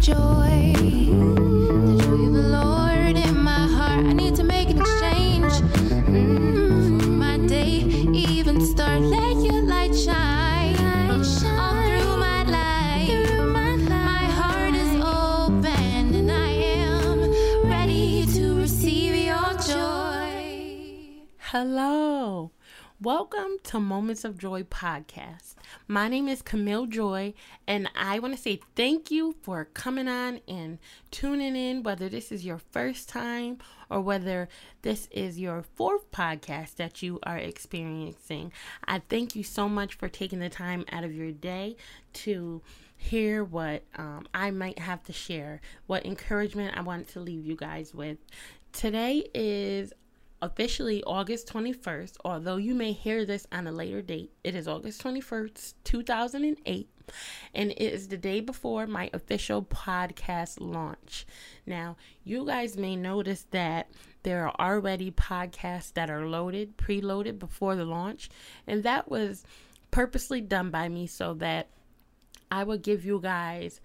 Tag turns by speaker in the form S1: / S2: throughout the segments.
S1: joy. The joy of the Lord in my heart. I need to make an exchange. Mm, my day, even start. Let your light shine. All through my life. My heart is open and I am ready to receive your joy.
S2: Hello. Welcome to Moments of Joy podcast. My name is Camille Joy, and I want to say thank you for coming on and tuning in, whether this is your first time or whether this is your fourth podcast that you are experiencing. I thank you so much for taking the time out of your day to hear what um, I might have to share, what encouragement I want to leave you guys with. Today is officially August 21st, although you may hear this on a later date. It is August 21st, 2008, and it is the day before my official podcast launch. Now, you guys may notice that there are already podcasts that are loaded, preloaded before the launch, and that was purposely done by me so that I would give you guys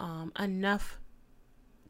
S2: um, enough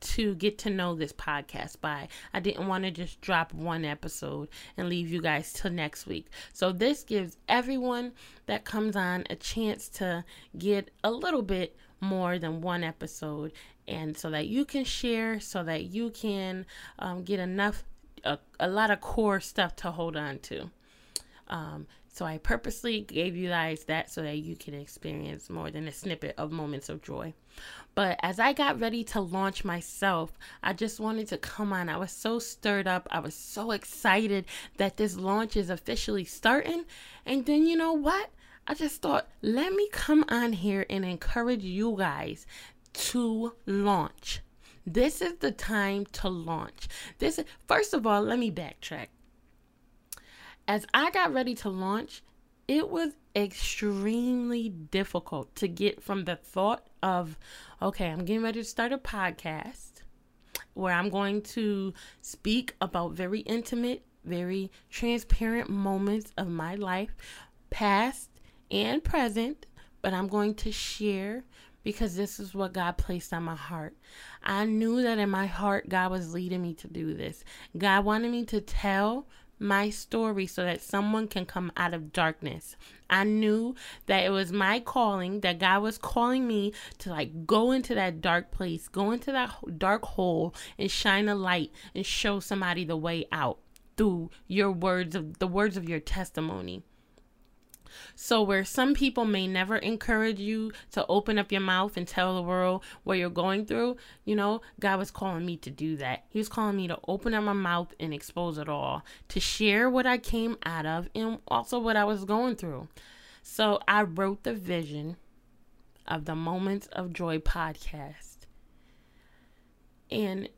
S2: to get to know this podcast by. I didn't want to just drop one episode and leave you guys till next week. So this gives everyone that comes on a chance to get a little bit more than one episode and so that you can share so that you can um, get enough a, a lot of core stuff to hold on to um, so I purposely gave you guys that so that you can experience more than a snippet of moments of joy. But as I got ready to launch myself, I just wanted to come on. I was so stirred up. I was so excited that this launch is officially starting. And then you know what? I just thought, let me come on here and encourage you guys to launch. This is the time to launch. This first of all, let me backtrack as I got ready to launch, it was extremely difficult to get from the thought of, okay, I'm getting ready to start a podcast where I'm going to speak about very intimate, very transparent moments of my life, past and present, but I'm going to share because this is what God placed on my heart. I knew that in my heart, God was leading me to do this. God wanted me to tell my story so that someone can come out of darkness. I knew that it was my calling, that God was calling me to like go into that dark place, go into that dark hole and shine a light and show somebody the way out through your words of the words of your testimony. So, where some people may never encourage you to open up your mouth and tell the world what you're going through, you know, God was calling me to do that. He was calling me to open up my mouth and expose it all, to share what I came out of and also what I was going through. So, I wrote the vision of the Moments of Joy podcast. And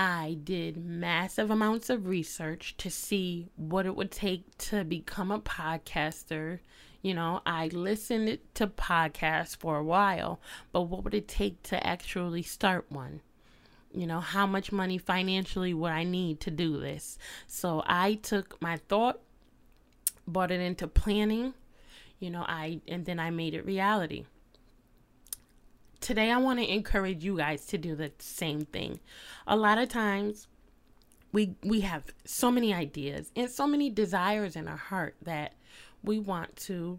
S2: I did massive amounts of research to see what it would take to become a podcaster. You know, I listened to podcasts for a while, but what would it take to actually start one? You know, how much money financially would I need to do this? So I took my thought, brought it into planning, you know, I and then I made it reality today I want to encourage you guys to do the same thing. A lot of times we we have so many ideas and so many desires in our heart that we want to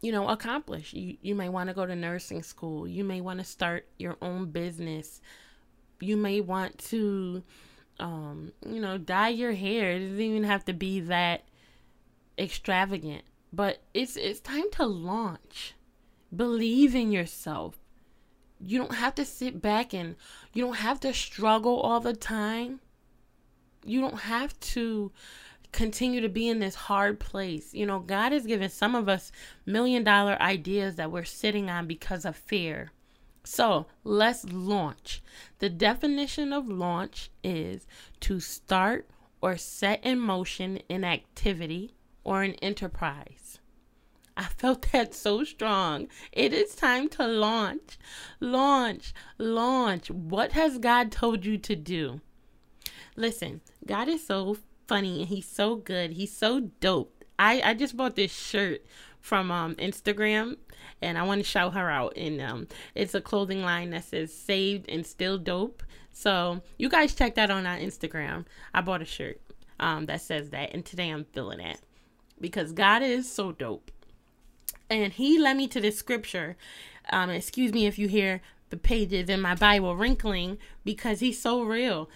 S2: you know accomplish. You you may want to go to nursing school, you may want to start your own business. You may want to um you know dye your hair. It doesn't even have to be that extravagant, but it's it's time to launch. Believe in yourself you don't have to sit back and you don't have to struggle all the time. You don't have to continue to be in this hard place. You know, God has given some of us million dollar ideas that we're sitting on because of fear. So let's launch. The definition of launch is to start or set in motion an activity or an enterprise. I felt that so strong. It is time to launch, launch, launch. What has God told you to do? Listen, God is so funny and He's so good. He's so dope. I, I just bought this shirt from um, Instagram, and I want to shout her out. And um, it's a clothing line that says "Saved and Still Dope." So you guys check that on our Instagram. I bought a shirt um, that says that, and today I'm feeling it because God is so dope. And He led me to this scripture. Um, excuse me if you hear the pages in my Bible wrinkling because He's so real.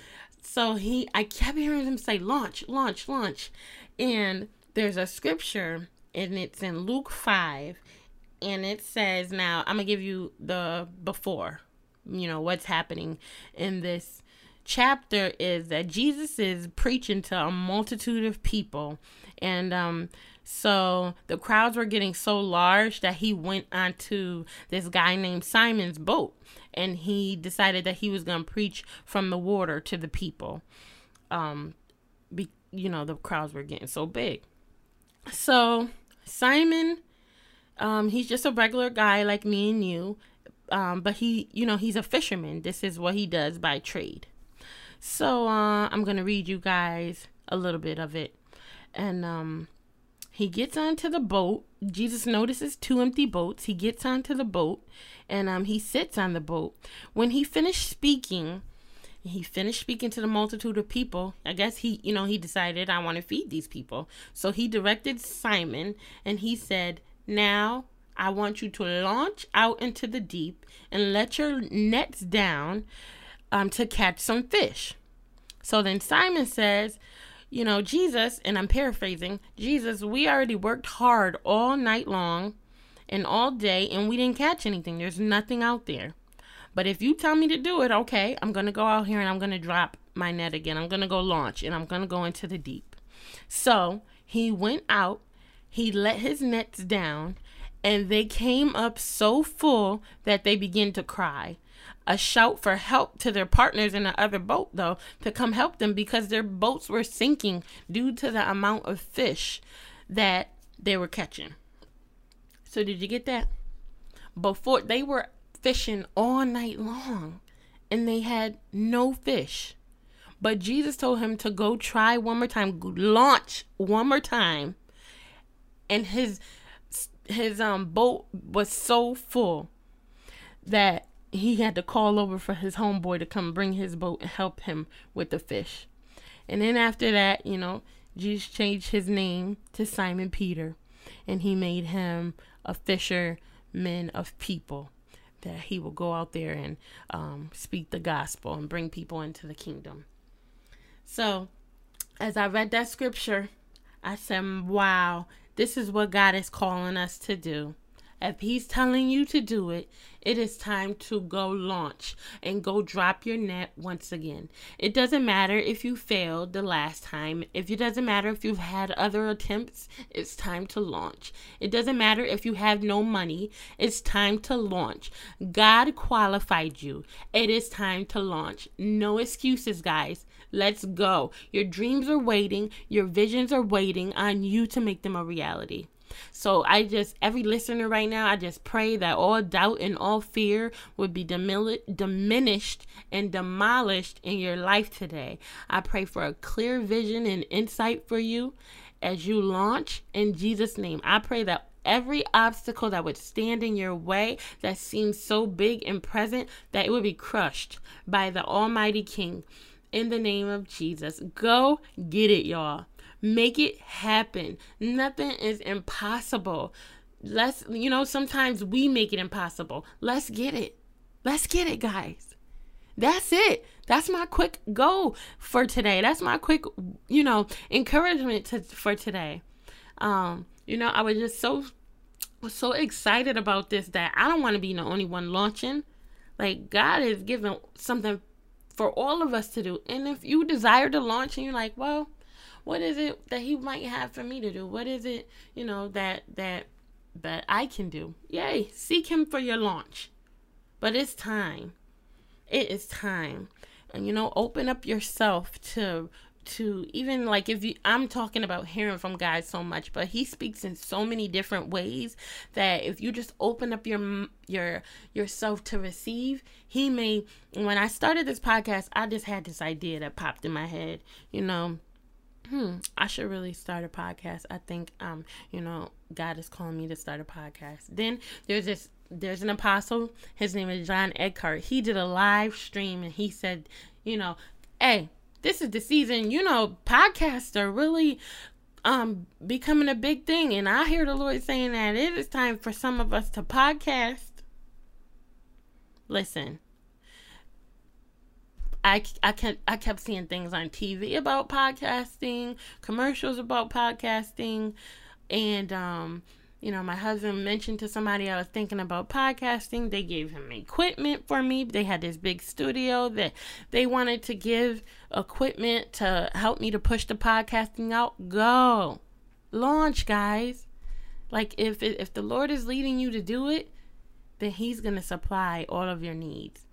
S2: So he, I kept hearing him say, "Launch, launch, launch," and there's a scripture, and it's in Luke five, and it says, "Now I'm gonna give you the before." you know what's happening in this chapter is that Jesus is preaching to a multitude of people and um so the crowds were getting so large that he went onto this guy named Simon's boat and he decided that he was going to preach from the water to the people. Um be, you know the crowds were getting so big. So Simon um he's just a regular guy like me and you um, but he, you know, he's a fisherman. This is what he does by trade. So uh, I'm gonna read you guys a little bit of it, and um, he gets onto the boat. Jesus notices two empty boats. He gets onto the boat, and um, he sits on the boat. When he finished speaking, he finished speaking to the multitude of people. I guess he, you know, he decided I want to feed these people. So he directed Simon, and he said, "Now I want you to launch out into the deep and let your nets down um, to catch some fish. So then Simon says, You know, Jesus, and I'm paraphrasing, Jesus, we already worked hard all night long and all day and we didn't catch anything. There's nothing out there. But if you tell me to do it, okay, I'm going to go out here and I'm going to drop my net again. I'm going to go launch and I'm going to go into the deep. So he went out, he let his nets down, and they came up so full that they began to cry. A shout for help to their partners in the other boat, though, to come help them because their boats were sinking due to the amount of fish that they were catching. So, did you get that? Before they were fishing all night long and they had no fish. But Jesus told him to go try one more time, launch one more time. And his his um boat was so full that he had to call over for his homeboy to come bring his boat and help him with the fish. And then after that, you know, Jesus changed his name to Simon Peter and he made him a fisherman of people that he will go out there and um, speak the gospel and bring people into the kingdom. So, as I read that scripture, I said, wow, this is what God is calling us to do. If He's telling you to do it, it is time to go launch and go drop your net once again. It doesn't matter if you failed the last time, if it doesn't matter if you've had other attempts, it's time to launch. It doesn't matter if you have no money, it's time to launch. God qualified you. It is time to launch. No excuses, guys. Let's go. Your dreams are waiting, your visions are waiting on you to make them a reality. So I just, every listener right now, I just pray that all doubt and all fear would be diminished and demolished in your life today. I pray for a clear vision and insight for you as you launch in Jesus' name. I pray that every obstacle that would stand in your way that seems so big and present that it would be crushed by the Almighty King in the name of Jesus. Go get it, y'all. Make it happen. Nothing is impossible. Let's, you know, sometimes we make it impossible. Let's get it. Let's get it, guys. That's it. That's my quick goal for today. That's my quick, you know, encouragement to, for today. Um, you know, I was just so so excited about this that I don't want to be the only one launching. Like God is giving something for all of us to do. And if you desire to launch and you're like, well, what is it that he might have for me to do? What is it, you know, that that that I can do? Yay, seek him for your launch. But it's time. It is time. And you know, open up yourself to to even like if you I'm talking about hearing from God so much, but he speaks in so many different ways that if you just open up your your yourself to receive, he may when I started this podcast, I just had this idea that popped in my head, you know, hmm, I should really start a podcast. I think, um, you know, God is calling me to start a podcast. Then there's this, there's an apostle. His name is John Eckhardt. He did a live stream and he said, you know, hey, this is the season. You know, podcasts are really um becoming a big thing, and I hear the Lord saying that it is time for some of us to podcast. Listen, I, I kept I kept seeing things on TV about podcasting, commercials about podcasting, and um, you know, my husband mentioned to somebody I was thinking about podcasting. They gave him equipment for me. They had this big studio that they wanted to give equipment to help me to push the podcasting out. Go, launch, guys. Like if if the Lord is leading you to do it, then He's gonna supply all of your needs.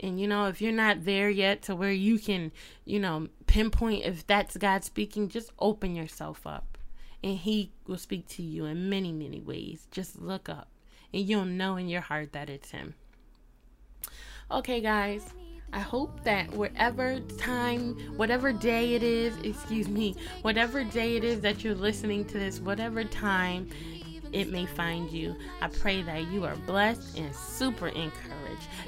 S2: And you know, if you're not there yet to where you can, you know, pinpoint if that's God speaking, just open yourself up. And He will speak to you in many, many ways. Just look up and you'll know in your heart that it's Him. Okay, guys. I hope that whatever time, whatever day it is, excuse me, whatever day it is that you're listening to this, whatever time it may find you. I pray that you are blessed and super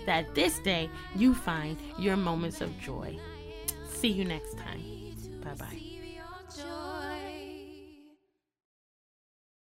S2: that this day you find your moments of joy. See you next time. Bye bye.